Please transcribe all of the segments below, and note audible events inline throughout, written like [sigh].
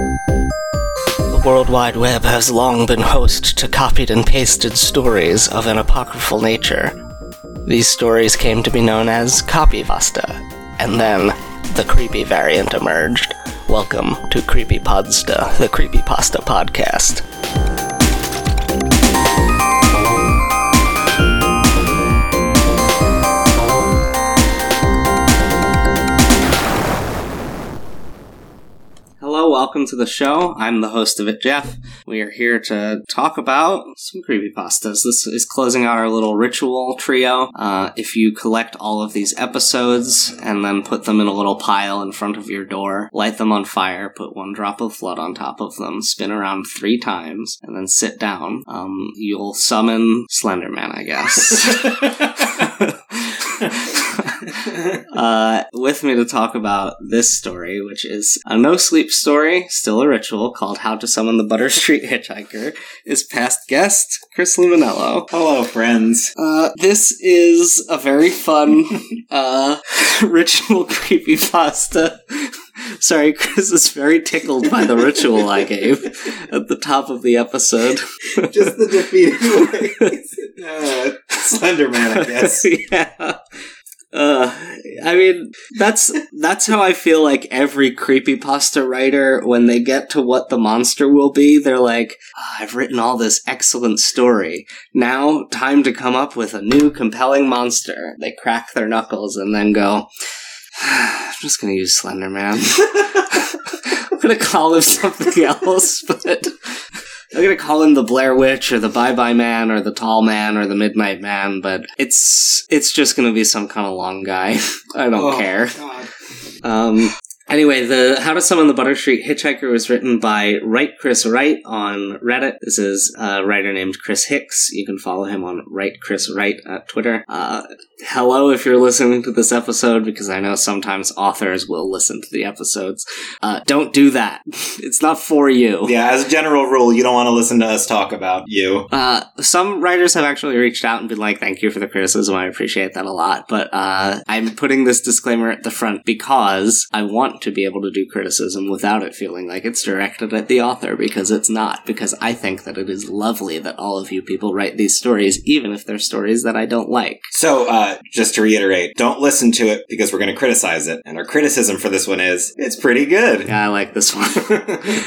The World Wide Web has long been host to copied and pasted stories of an apocryphal nature. These stories came to be known as copypasta, and then the creepy variant emerged. Welcome to Creepy Creepypodsta, the Creepypasta podcast. Welcome to the show. I'm the host of it, Jeff. We are here to talk about some creepypastas. This is closing out our little ritual trio. Uh, if you collect all of these episodes and then put them in a little pile in front of your door, light them on fire, put one drop of blood on top of them, spin around three times, and then sit down, um, you'll summon Slenderman, I guess. [laughs] [laughs] [laughs] uh, with me to talk about this story, which is a no sleep story, still a ritual, called How to Summon the Butter Street Hitchhiker, is past guest Chris Luminello. Hello, friends. Uh, this is a very fun [laughs] uh, [laughs] ritual creepypasta. Sorry, Chris is very tickled by the ritual I gave at the top of the episode. Just the defeated way. Uh, Slenderman, I guess. yeah. Uh, I mean, that's that's how I feel like every creepypasta writer, when they get to what the monster will be, they're like, "Ah, I've written all this excellent story. Now, time to come up with a new compelling monster. They crack their knuckles and then go, I'm just gonna use Slenderman. [laughs] I'm gonna call him something else, [laughs] but I'm gonna call him the Blair Witch or the Bye Bye Man or the Tall Man or the Midnight Man, but it's it's just gonna be some kind of long guy. [laughs] I don't Oh, care. God. Um, anyway, the How to Summon the Butter Street Hitchhiker was written by Write Chris Wright on Reddit. This is a writer named Chris Hicks. You can follow him on Write Chris Wright at Twitter. Uh, hello if you're listening to this episode, because I know sometimes authors will listen to the episodes. Uh, don't do that. [laughs] It's not for you. Yeah, as a general rule, you don't want to listen to us talk about you. Uh, some writers have actually reached out and been like, thank you for the criticism. I appreciate that a lot. But uh, I'm putting this disclaimer at the front because I want to be able to do criticism without it feeling like it's directed at the author because it's not. Because I think that it is lovely that all of you people write these stories, even if they're stories that I don't like. So, uh, just to reiterate, don't listen to it because we're going to criticize it. And our criticism for this one is, it's pretty good. Yeah, I like this one.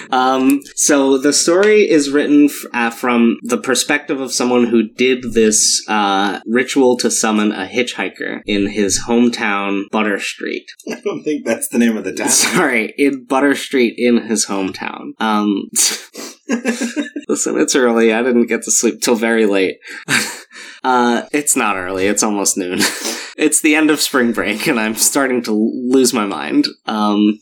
[laughs] um, so the story is written f- uh, from the perspective of someone who did this uh, ritual to summon a hitchhiker in his hometown, Butter Street. [laughs] I don't think that's the name of the town. [laughs] Sorry, in Butter Street in his hometown. Um, listen, it's early. I didn't get to sleep till very late. Uh, it's not early. It's almost noon. [laughs] it's the end of spring break, and I'm starting to lose my mind. Um,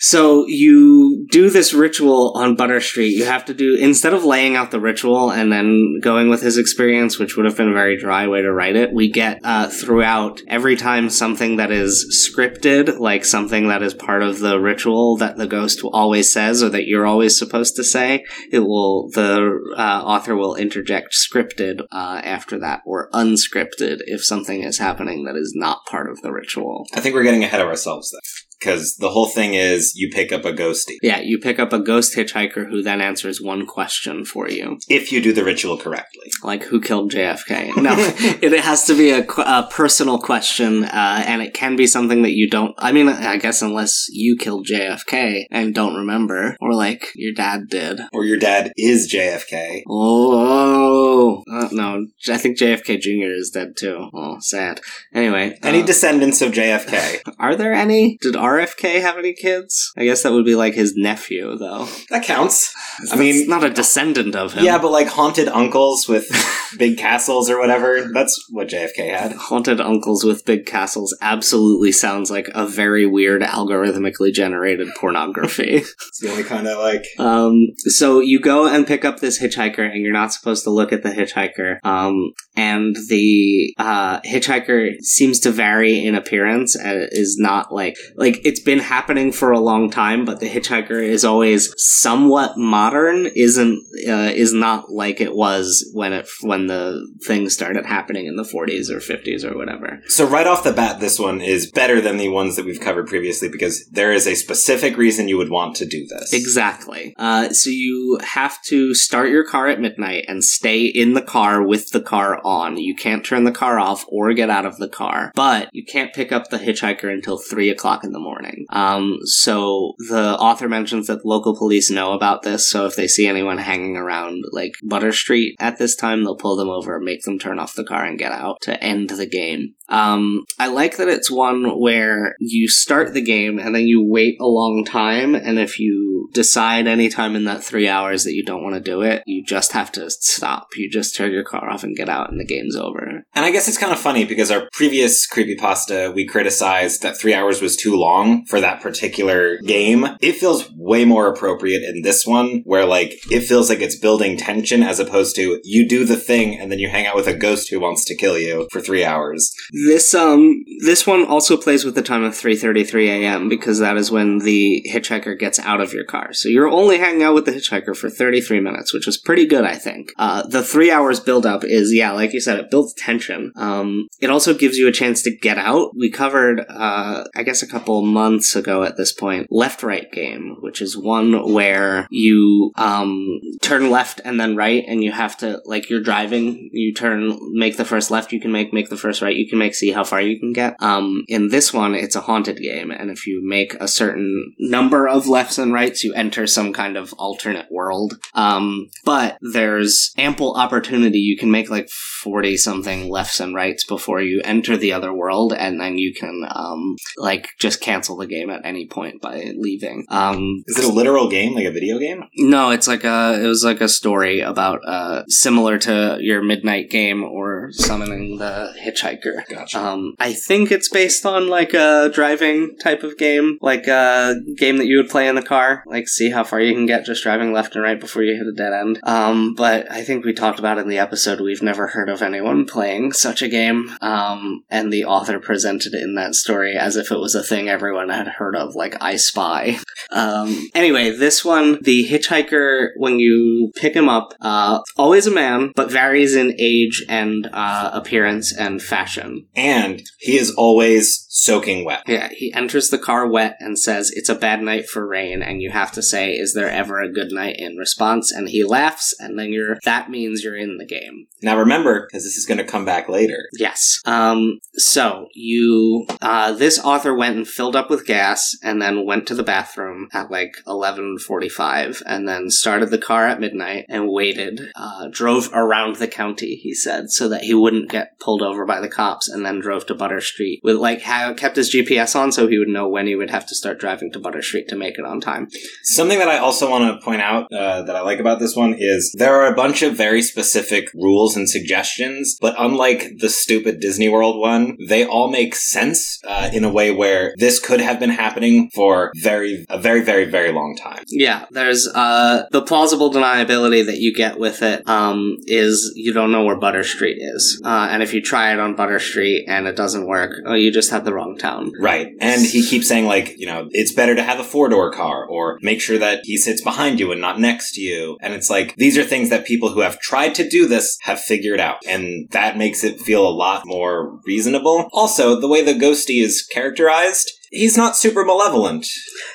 so you do this ritual on Butter Street. You have to do instead of laying out the ritual and then going with his experience, which would have been a very dry way to write it. We get uh, throughout every time something that is scripted, like something that is part of the ritual that the ghost always says or that you're always supposed to say. It will the uh, author will interject scripted uh, after that or unscripted if something is happening that is not part of the ritual. I think we're getting ahead of ourselves though. Because the whole thing is you pick up a ghosty. Yeah, you pick up a ghost hitchhiker who then answers one question for you, If you do the ritual correctly. like who killed JFK. No, [laughs] it has to be a, a personal question, uh, and it can be something that you don't. I mean, I guess unless you killed JFK and don't remember, or like your dad did. Or your dad is JFK. Oh, uh, no, I think JFK Jr. is dead too. Oh, sad. Anyway, Any uh, descendants of JFK? [laughs] are there any? Did RFK have any kids? I guess that would be like his nephew, though. That counts. I That's mean, not a descendant of him. Yeah, but like haunted uncles with [laughs] big castles or whatever. That's what JFK had. Haunted uncles with big castles absolutely sounds like a very weird algorithmically generated pornography. [laughs] It's the only kind of like. um, so you go and pick up this hitchhiker, and you're not supposed to look at the hitchhiker. Um, and the uh, hitchhiker seems to vary in appearance. and is not like like it's been happening for a long time, but the hitchhiker is always somewhat modern. Isn't uh, is not like it was when it when the thing started happening in the 40s or 50s or whatever. So right off the bat, this one is better than the ones that we've covered previously because there is a specific reason you would want to do this. Exactly. Uh, so you have to start your car at midnight and stay in the car with the car on. You can't turn the car off or get out of the car, but you can't pick up the hitchhiker until three o'clock in the morning. Um, so the author mentions that local police know about this. So if they see anyone hanging around like Butter Street at this time, they'll pull them over, make them turn off the car, and get out to end the game. Um, I like that it's one where you start the game and then you wait a long time, and if you decide anytime in that three hours that you don't want to do it, you just have to stop. You just turn your car off and get out, and the game's over. And I guess it's kind of funny because our previous creepypasta, we criticized that three hours was too long for that particular game. It feels way more appropriate in this one, where like it feels like it's building tension as opposed to you do the thing and then you hang out with a ghost who wants to kill you for three hours. This um this one also plays with the time of 3:33 a.m. because that is when the hitchhiker gets out of your car. So you're only hanging out with the hitchhiker for 33 minutes, which is pretty good, I think. Uh, the three hours build up is yeah, like you said, it builds tension. Um, it also gives you a chance to get out. We covered, uh, I guess, a couple months ago at this point, left right game, which is one where you um turn left and then right, and you have to like you're driving, you turn, make the first left you can make, make the first right you can make, see how far you can get. Um, in this one, it's a haunted game, and if you make a certain number of lefts and rights, you enter some kind of alternate world. Um, but there's ample opportunity. You can make like 40 something lefts and rights before you enter the other world, and then you can, um, like, just cancel the game at any point by leaving. Um, Is it a literal game, like a video game? no, it's like a, it was like a story about, uh, similar to your midnight game or summoning the hitchhiker. Gotcha. Um, I think it's based on like a driving type of game, like a game that you would play in the car, like see how far you can get just driving left and right before you hit a dead end. Um, but I think we talked about in the episode we've never heard of anyone playing such a game. Um, and the author presented it in that story as if it was a thing everyone had heard of, like I Spy. Um, anyway, this one, the hitchhiker, when you pick him up, uh, always a man, but varies in age and uh, appearance and fashion. and he is always soaking wet. Yeah, he enters the car wet and says, It's a bad night for rain, and you have to say, Is there ever a good night in response? And he laughs, and then you're that means you're in the game. Now remember, because this is going to come back later. Yes. Um, so you uh this author went and filled up with gas and then went to the bathroom at like eleven forty five and then started the car at midnight and waited, uh drove around the county, he said, so that he wouldn't get pulled over by the cops and then drove to Butter Street with like kept his GPS on so he would know when he would have to start driving to Butter Street to make it on time. Something that I also want to point out uh, that I like about this one is there are a bunch of very specific rules and suggestions, but unlike the stupid Disney World one, they all make sense uh, in a way where this could have been happening for very a very very very long time. Yeah, there's uh the plausible deniability that you get with it um is you don't know where Butter Street is. Uh and if you try it on Butter Street and it doesn't work, oh you just have the wrong town. Right. And he keeps saying, like, you know, it's better to have a four door car or make sure that he sits behind you and not next to you. And it's like, these are things that people who have tried to do this have figured out. And that makes it feel a lot more reasonable. Also, the way the ghosty is characterized, he's not super malevolent.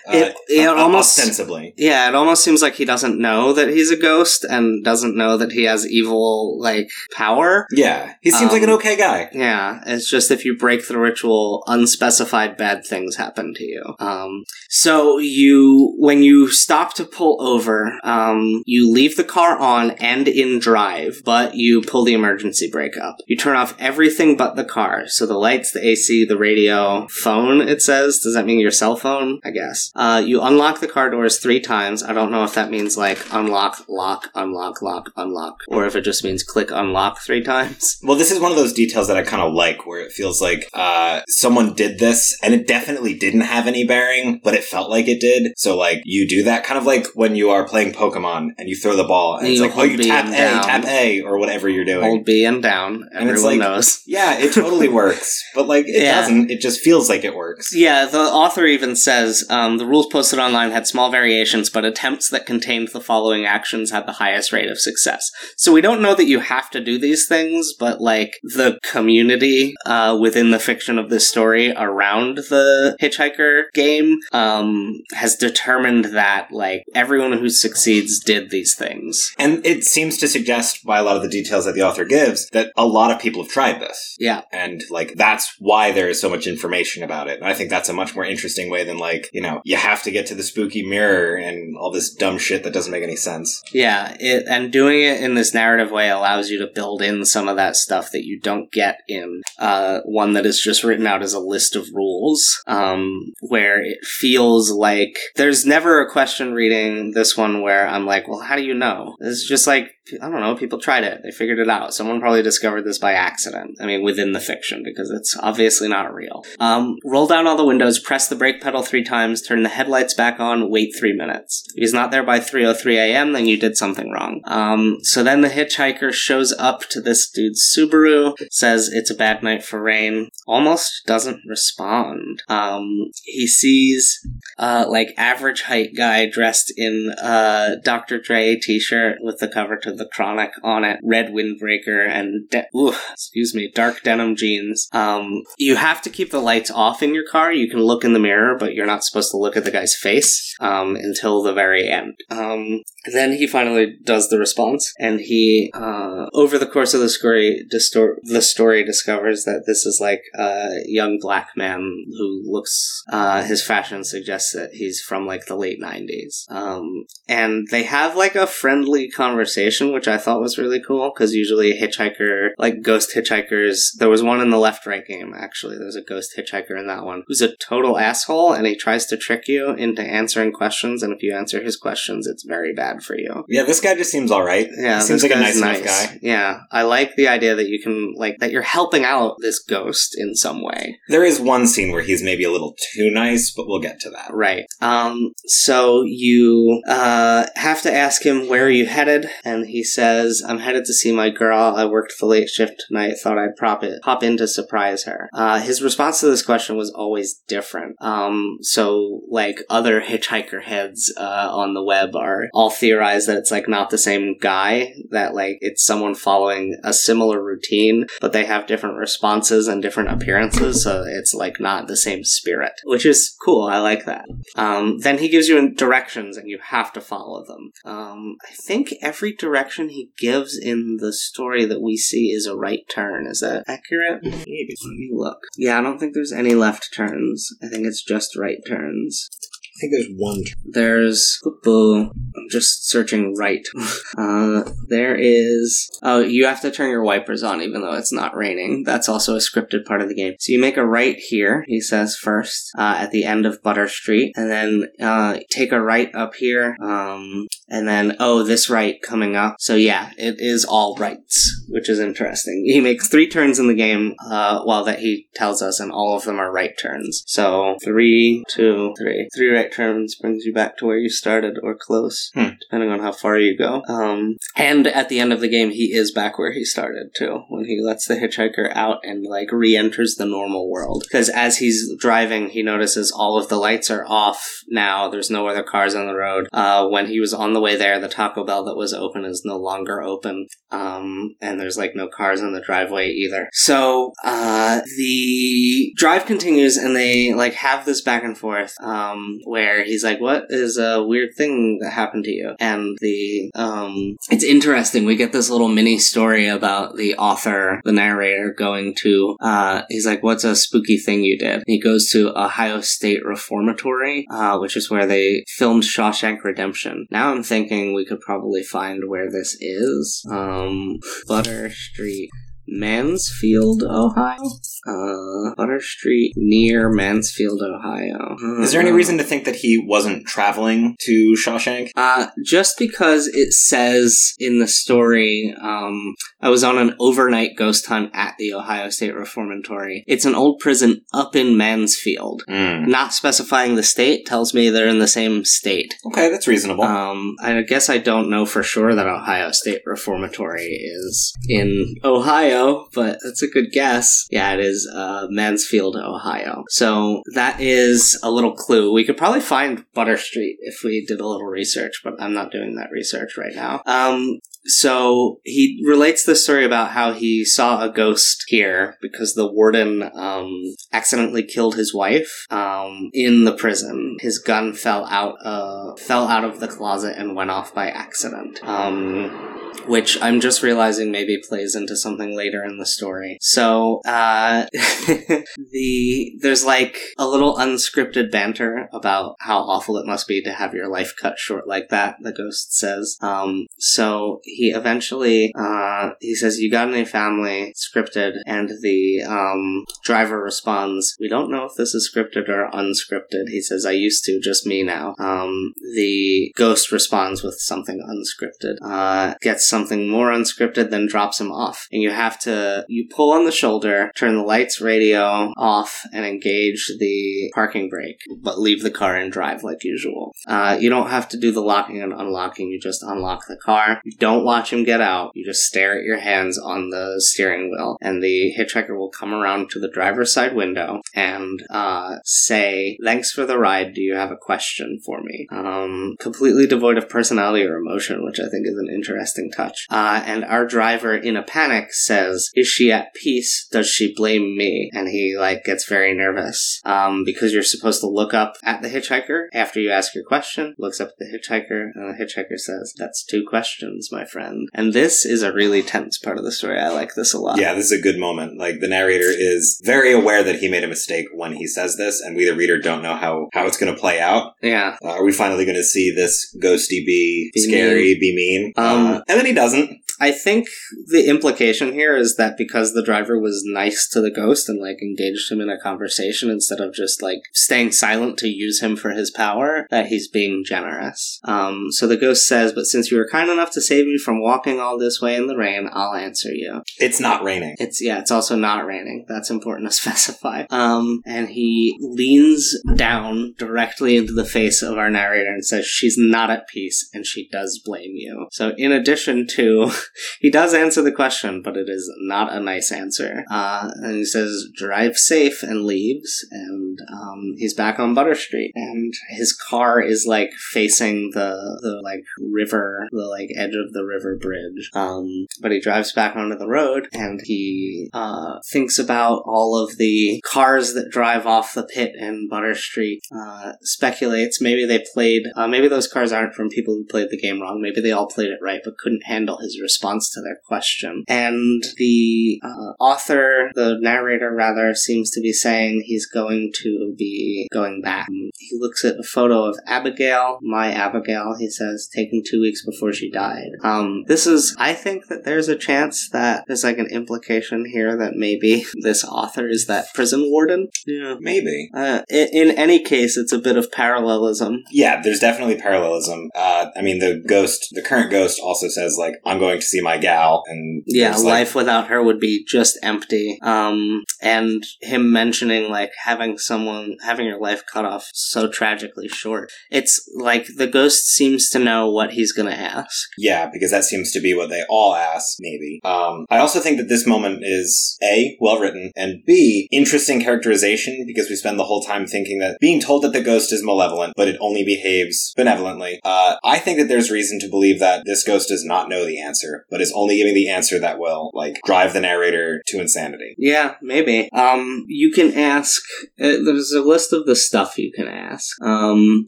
Uh, It- it almost- ostensibly. Yeah, it almost seems like he doesn't know that he's a ghost and doesn't know that he has evil like power. Yeah. He seems like an Um, okay guy. Yeah, it's just if you break the ritual, unspecified bad things happen to you. Um, so you, when you stop to pull over, um, you leave the car on and in drive, but you pull the emergency brake up. You turn off everything but the car, so the lights, the AC, the radio, phone. It says. Does that mean your cell phone? I guess. Uh, you unlock the car doors three times. I don't know if that means like unlock, lock, unlock, lock, unlock, or if it just means click unlock three times. [laughs] Well, this is one of those details that I kind of like, where it feels like uh, someone did this, and it definitely didn't have any bearing, but it felt like it did. So, like, you do that kind of like when you are playing Pokemon and you throw the ball, and You it's like, oh, you B tap A, down. tap A, or whatever you're doing. Hold B and down. And it's Everyone like- knows. yeah, it totally [laughs] works, but like, it Yeah. doesn't. It just feels like it works. Yeah, the author even says um, the rules posted online had small variations, but attempts that contained the following actions had the highest rate of success. So we don't know that you have to do these things, but like the community uh, within the fiction of this story around the Hitchhiker game um, has determined that like everyone who succeeds did these things. And it seems to suggest, by a lot of the details that the author gives, that a lot of people have tried this. Yeah. And, like, that's why there is so much information about it. And I think that's a much more interesting way than, like, you know, you have to get to the spooky mirror and all this dumb shit that doesn't make any sense. Yeah, it, and doing it in this narrative way allows you to build in some of that stuff that you don't get in uh, one that is just written out as a list of rules, um, where it feels like there's never a question reading this one where I'm like, well, how do you know? It's just like, I don't know, people tried it, they figured it out. Someone probably discovered this by accident. I mean, within the fiction, because it's obviously not real. Um, roll down all the windows, press the brake pedal three times, turn the headlights back on, wait three minutes. If he's not there by 3.03 a.m., then you did something wrong. Um, so then the hitchhiker shows up to this dude's Subaru, says it's a bad night for rain, almost doesn't respond. Um, he sees, uh, like average height guy dressed in a Dr. Dre t-shirt with the cover to the Chronic on it, red windbreaker, and de- ooh, excuse me, dark denim jeans. Um, you have to keep the lights off in your car. You can look in the mirror, but you're not supposed to look at the guy's face um, until the very end. Um, then he finally does the response, and he, uh, over the course of the story, distor- the story discovers that this is like a young black man who looks. Uh, his fashion suggests that he's from like the late '90s, um, and they have like a friendly conversation, which I thought was really cool because usually a hitchhiker, like ghost hitchhikers, there was one in the left right game actually. There's a ghost hitchhiker in that one who's a total asshole, and he tries to trick you into answering questions, and if you answer his questions, it's very bad for you. Yeah, this guy just seems alright. Yeah, Seems like a nice enough guy. Yeah, I like the idea that you can like that you're helping out this ghost in some way. There is one scene where he's maybe a little too nice, but we'll get to that. Right. Um. So you uh have to ask him where are you headed, and he says, "I'm headed to see my girl. I worked the late shift tonight. Thought I'd prop it, pop in to surprise her." Uh, his response to this question was always different. Um. So like other hitchhiker heads uh, on the web are all theorize that it's like not the same guy. That like it's someone following a similar routine, but they have different responses and different appearances. So it's like not the same spirit, which is cool. I like that. Um, then he gives you directions and you have to follow them. Um, I think every direction he gives in the story that we see is a right turn. Is that accurate? Maybe. Let me look. Yeah, I don't think there's any left turns. I think it's just right turns. I think there's one. Turn. There's. I'm just searching right. [laughs] uh, there is. Oh, you have to turn your wipers on even though it's not raining. That's also a scripted part of the game. So you make a right here. He says first uh, at the end of Butter Street, and then uh, take a right up here. Um, and then oh, this right coming up. So yeah, it is all rights, which is interesting. He makes three turns in the game, uh, while that he tells us, and all of them are right turns. So three, two, three. Three right turns brings you back to where you started or close, Hmm. depending on how far you go. Um, and at the end of the game, he is back where he started too, when he lets the hitchhiker out and like re-enters the normal world. Because as he's driving, he notices all of the lights are off now. There's no other cars on the road. Uh, when he was on the way there, the Taco Bell that was open is no longer open. Um, and there's like no cars in the driveway either. So, uh, the drive continues and they like have this back and forth, um, where he's like, what is a weird thing that happened to you? And the, um, it's interesting. We get this little mini story about the author, the narrator going to, uh, he's like, what's a spooky thing you did? And he goes to Ohio State Reformatory, uh, which is where they filmed Shawshank Redemption. Now I'm thinking we could probably find where this is. Um, Butter Street Mansfield, Ohio. Uh, Butter Street near Mansfield, Ohio. Is there any reason to think that he wasn't traveling to Shawshank? Uh, just because it says in the story, um, I was on an overnight ghost hunt at the Ohio State Reformatory. It's an old prison up in Mansfield. Mm. Not specifying the state tells me they're in the same state. Okay, that's reasonable. Um, I guess I don't know for sure that Ohio State Reformatory is in Ohio, but that's a good guess. Yeah, it is uh, Mansfield, Ohio. So that is a little clue. We could probably find Butter Street if we did a little research, but I'm not doing that research right now. Um, so he relates the story about how he saw a ghost here because the warden um, accidentally killed his wife um, in the prison. His gun fell out uh, fell out of the closet and went off by accident. Um, which I'm just realizing maybe plays into something later in the story. So, uh, [laughs] the, there's like a little unscripted banter about how awful it must be to have your life cut short like that, the ghost says. Um, so he eventually, uh, he says, you got any family? Scripted. And the, um, driver responds, we don't know if this is scripted or unscripted. He says, I used to, just me now. Um, the ghost responds with something unscripted. Uh, gets something more unscripted, then drops him off. And you have to, you pull on the shoulder, turn the lights, radio off, and engage the parking brake, but leave the car and drive like usual. Uh, you don't have to do the locking and unlocking, you just unlock the car. You don't watch him get out, you just stare at your hands on the steering wheel, and the hitchhiker will come around to the driver's side window and, uh, say, thanks for the ride, do you have a question for me? Um, completely devoid of personality or emotion, which I think is an interesting touch. Uh, and our driver, in a panic, says, "Is she at peace? Does she blame me?" And he like gets very nervous um, because you're supposed to look up at the hitchhiker after you ask your question. Looks up at the hitchhiker, and the hitchhiker says, "That's two questions, my friend." And this is a really tense part of the story. I like this a lot. Yeah, this is a good moment. Like the narrator is very aware that he made a mistake when he says this, and we the reader don't know how how it's going to play out. yeah. Uh, are we finally going to see this ghosty be, Be scary, be mean? Um, uh, and then he doesn't. I think the implication here is that because the driver was nice to the ghost and like engaged him in a conversation instead of just like staying silent to use him for his power, that he's being generous. Um, so the ghost says, "But since you were kind enough to save me from walking all this way in the rain, I'll answer you." It's not raining. It's yeah, it's also not raining. That's important to [laughs] specify. Um, and he leans down directly into the face of our narrator and says, "She's not at peace, and she does blame you." So, in addition to, [laughs] he does answer the question, but it is not a nice answer. Uh, and he says, "Drive safe," and leaves. And um, he's back on Butter Street, and his car is like facing the the like river, the like edge of the river bridge. Um, but he drives back onto the road, and he uh, thinks about all of the cars that drive off the pit in Butter Street. Uh, speculates maybe they played, uh, maybe those cars aren't from people who played the game wrong. Maybe they all played it right, but couldn't handle his response to their question. And the uh, author, the narrator rather, seems to be saying he's going to be going back. He looks at a photo of Abigail, my Abigail, he says, taken two weeks before she died. Um, this is, I think that there's a chance that there's like an implication here that maybe [laughs] this author is that prison warden. Yeah. Maybe. Uh, in, in any case, it's a bit of parallelism. Yeah, there's definitely parallelism. Uh, I mean, the ghost, the current ghost also says, like, I'm going to see my gal. And Yeah, like, life without her would be just empty. Um, and him mentioning like having someone having your life cut off so tragically short. It's like the ghost seems to know what he's gonna ask. Yeah, because that seems to be what they all ask, maybe. Um, I also think that this moment is A, well written, and B, interesting characterization because we spend the whole time thinking that being told that the ghost is malevolent, but it only behaves benevolently. Uh, I think that there's reason to believe that this ghost does not know the answer, but is only giving the answer that will, like, drive the narrator to insanity. Yeah, maybe. Um, you can ask. Uh, there's a list of the stuff you can ask. Um,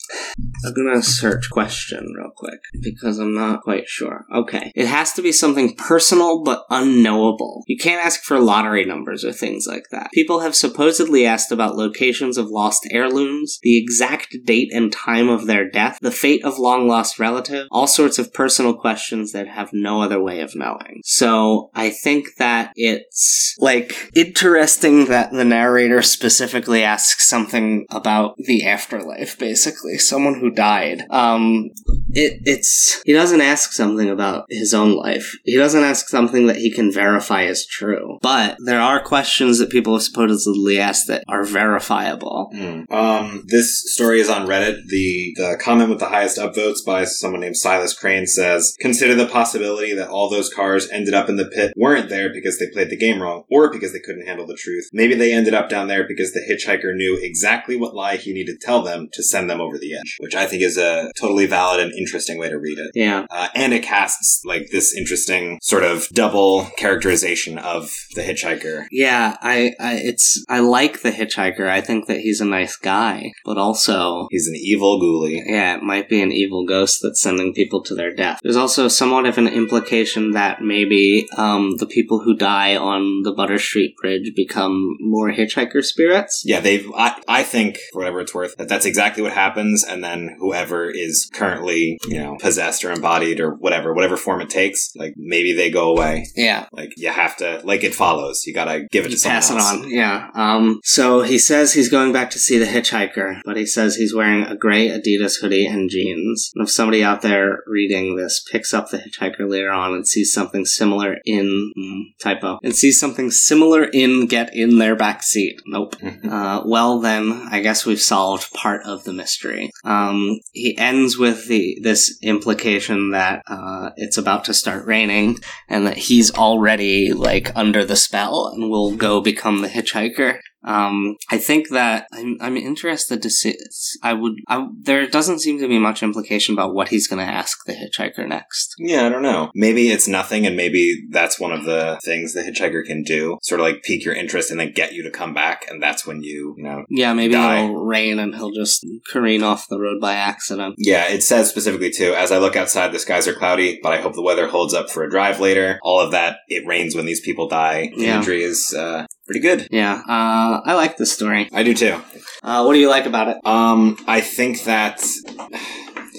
I'm gonna search question real quick because I'm not quite sure. Okay. It has to be something personal but unknowable. You can't ask for lottery numbers or things like that. People have supposedly asked about locations of lost heirlooms, the exact date and time of their death, the fate of long lost relative, all sorts of personal questions that have no other way of knowing. So I think that it's like interesting that the narrator specifically asks something about the afterlife, basically. Someone who died. Um, it, it's, he doesn't ask something about his own life. He doesn't ask something that he can verify as true. But there are questions that people have supposedly asked that are verifiable. Mm. Um, this story is on Reddit. The the comment with the highest upvotes by someone named Silas Crane says, "Consider the possibility that all those cars ended up in the pit weren't there because they played the game wrong, or because they couldn't handle the truth. Maybe they ended up down there because the hitchhiker knew exactly what lie he needed to tell them to send them over the edge." Which I think is a totally valid and interesting way to read it. Yeah. Uh, and it casts like this interesting sort of double characterization of the hitchhiker. Yeah, I, I it's I like the hitchhiker. I think that he's a nice guy, but also He's an evil ghoulie. yeah, it might be an evil ghost that's sending people to their death. There's also somewhat of an implication that maybe um, the people who die on the Butter Street Bridge become more hitchhiker spirits. Yeah, they've. I, I think, for whatever it's worth, that that's exactly what happens, and then whoever is currently, you know, possessed or embodied or whatever, whatever form it takes, like maybe they go away. Yeah. Like you have to, like it follows. You gotta give it to someone Pass it on, yeah. Um, so he says he's going back to see the hitchhiker, but he says he's wearing a gray Adidas hoodie and jeans. And if somebody out there reading this picks up the hitchhiker later on and sees something similar in mm, typo and sees something similar in get in their back seat, nope. [laughs] Uh, well, then I guess we've solved part of the mystery. Um, he ends with the this implication that uh, it's about to start raining and that he's already like under the spell and will go become the hitchhiker. Um, I think that I'm, I'm interested to see. I would. I, there doesn't seem to be much implication about what he's going to ask the hitchhiker next. Yeah, I don't know. Maybe it's nothing, and maybe that's one of the things the hitchhiker can do. Sort of like pique your interest and then get you to come back, and that's when you, you know. Yeah, maybe Die. it'll rain and he'll just careen off the road by accident. Yeah, it says specifically too, as I look outside, the skies are cloudy, but I hope the weather holds up for a drive later. All of that, it rains when these people die. Yeah. Imagery is uh, pretty good. Yeah, uh, I like this story. I do too. Uh, what do you like about it? Um, I think that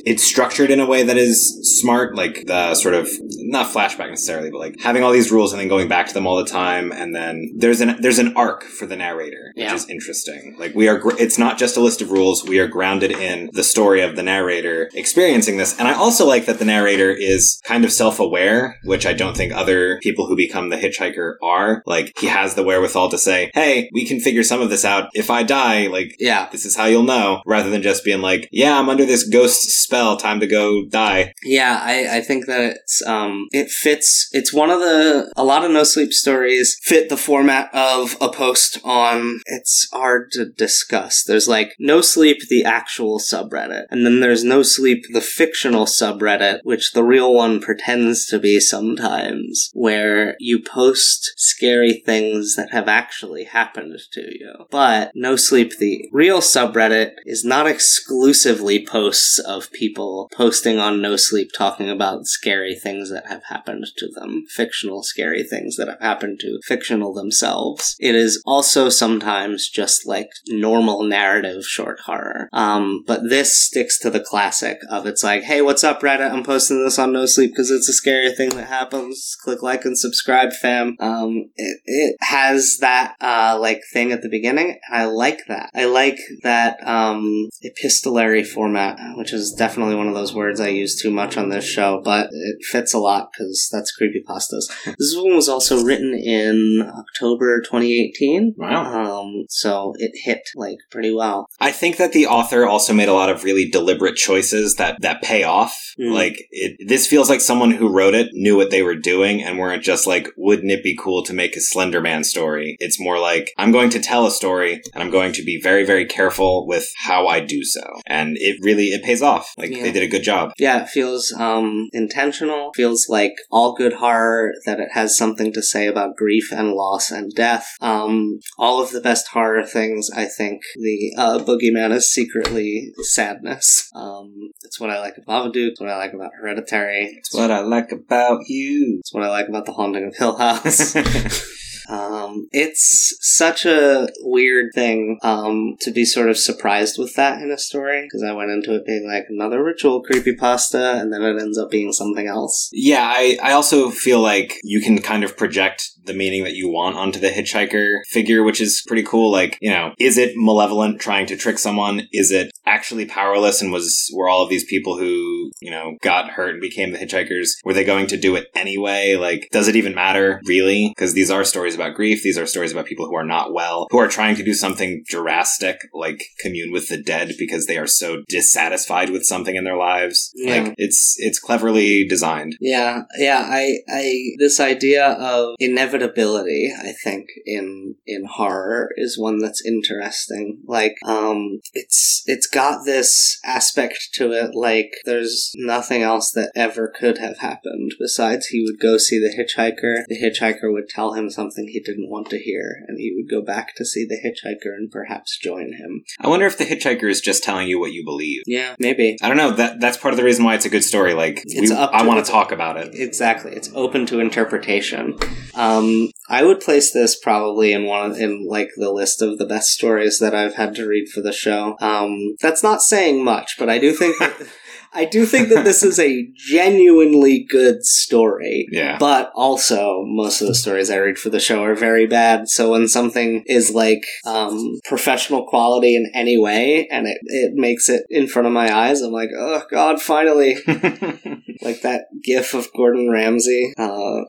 it's structured in a way that is smart, like the sort of not flashback necessarily, but like having all these rules and then going back to them all the time, and then there's an there's an arc for the narrator, which Yeah. is interesting. Like we are, gr- it's not just a list of rules. We are grounded in the story of the narrator experiencing this, and I also like that the narrator is kind of self aware, which I don't think other people who become the hitchhiker are. Like he has the wherewithal to say, "Hey, we can figure some of this out. If I die, like Yeah, this is how you'll know, rather than just being like, yeah, I'm under this ghost spell, time to go die. yeah, I, I think that it's um it fits. It's one of the a lot of no sleep stories fit the format of a post on. It's hard to discuss. There's like no sleep, the actual subreddit, and then there's no sleep, the fictional subreddit, which the real one pretends to be sometimes, where you post scary things that have actually happened to you. But no sleep, the real subreddit is not exclusively posts of people posting on no sleep talking about scary things that have happened to them, fictional scary things that have happened to fictional themselves. It is also sometimes just like normal narrative short horror. Um, but this sticks to the classic of it's like, hey, what's up, Reddit? I'm posting this on No Sleep because it's a scary thing that happens. Click like and subscribe, fam. Um, it, it has that uh, like thing at the beginning. I like that. I like that um, epistolary format, which is definitely one of those words I use too much on this show, but it fits a lot because that's creepypastas. [laughs] this one was also written in October 2018. Wow. Um, so it hit like pretty well. I think that the author also made a lot of really deliberate choices that, that pay off. Mm. Like, it, this feels like someone who wrote it knew what they were doing and weren't just like, wouldn't it be cool to make a Slender Man story? It's more like, I'm going to tell a story and I'm going to be very, very careful with how I do so. And it really, it pays off. Like, Yeah. they did a good job. Yeah, it feels um, intentional, feels feels like all good horror, that it has something to say about grief and loss and death. Um, all of the best horror things, I think the uh, boogeyman is secretly sadness. Um, it's what I like about Babadook, it's what I like about Hereditary, It's what I like about you. it's what I like about The Haunting of Hill House. [laughs] Um, it's such a weird thing um, to be sort of surprised with that in a story because I went into it being like another ritual creepypasta and then it ends up being something else. Yeah, I, I also feel like you can kind of project the meaning that you want onto the hitchhiker figure, which is pretty cool. Like, you know, is it malevolent trying to trick someone? Is it actually powerless and was were all of these people who, you know, got hurt and became the hitchhikers, were they going to do it anyway? Like, does it even matter, really? Because these are stories about grief, these are stories about people who are not well, who are trying to do something drastic, like commune with the dead because they are so dissatisfied with something in their lives. Yeah. Like it's it's cleverly designed. Yeah, yeah, I, I, this idea of inevitability, I think, in, in horror is one that's interesting. Like, um, it's, it's got this aspect to it, like, there's nothing else that ever could have happened besides he would go see the hitchhiker, the hitchhiker would tell him something he didn't want to hear, and he would go back to see the hitchhiker and perhaps join him. I wonder if the hitchhiker is just telling you what you believe. Yeah, maybe. I don't know. That that's part of the reason why it's a good story. Like, It's we, up I want to talk about it. Exactly, it's open to interpretation. Um, I would place this probably in one of, in like the list of the best stories that I've had to read for the show. Um, that's not saying much, but I do think that [laughs] I do think that this is a [laughs] genuinely good story. Yeah. But also, most of the stories I read for the show are very bad. So when something is like um, professional quality in any way, and it, it makes it in front of my eyes, I'm like, oh god, finally! [laughs] like that gif of Gordon Ramsay, uh,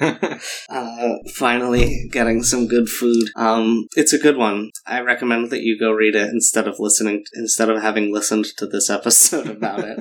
[laughs] uh, finally getting some good food. Um, it's a good one. I recommend that you go read it instead of listening, instead of having listened to this episode [laughs] about it.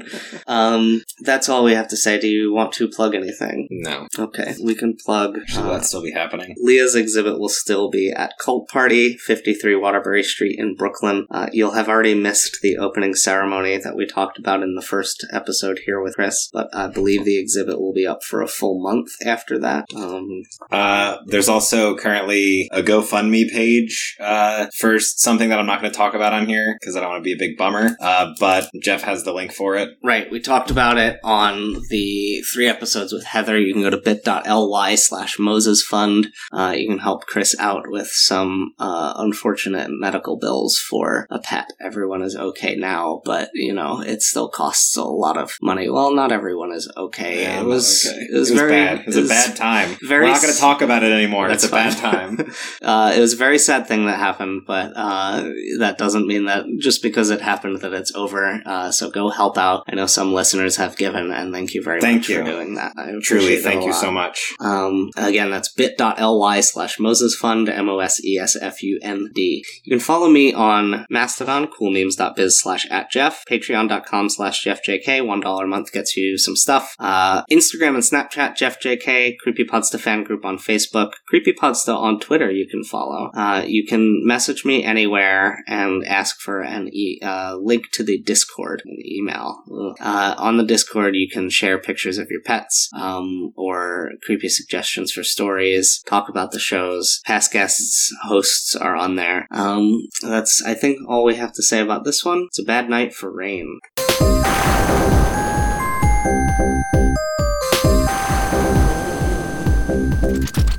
Um, that's all we have to say. Do you want to plug anything? no. Okay, we can plug. Should uh, that still be happening? Leah's exhibit will still be at Cult Party, 53 Waterbury Street in Brooklyn. Uh, you'll have already missed the opening ceremony that we talked about in the first episode here with Chris, but I believe the exhibit will be up for a full month after that. Um, Uh, there's also currently a GoFundMe page uh, for something that I'm not going to talk about on here because I don't want to be a big bummer. Uh, but Jeff has the link for it. right, we talked about it on the three episodes with Heather. You can go to bit.ly slash Moses Fund. Uh, you can help Chris out with some uh, unfortunate medical bills for a pet. Everyone is okay now, but you know it still costs a lot of money. Well, not everyone is okay. Yeah, it was okay. it was, very bad. It was, it a bad time. very We're not going to talk about it anymore. That's it's a bad time. [laughs] uh, it was a very sad thing that happened, but uh, that doesn't mean that just because it happened that it's over. Uh, so go help out. I know some listeners have given, and thank you very Thank much you. for doing that. I Truly, it thank you so much. Um, again, that's bit.ly slash Moses Fund, M O S E S F U N D. You can follow me on Mastodon, coolmemes.biz slash at Jeff, patreon.com slash JeffJK. $1 a month gets you some stuff. Uh, Instagram and Snapchat, JeffJK, Creepypodsta fan group on Facebook, Creepypodsta on Twitter you can follow. Uh, you can message me anywhere and ask for an e- uh, link to the Discord, email. Uh, on the Discord, you can share pictures of your pets um, or creepy suggestions for stories, talk about the shows. Past guests, hosts are on there. Um, that's, I think, all we have to say about this one. It's a bad night for rain.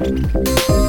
Thank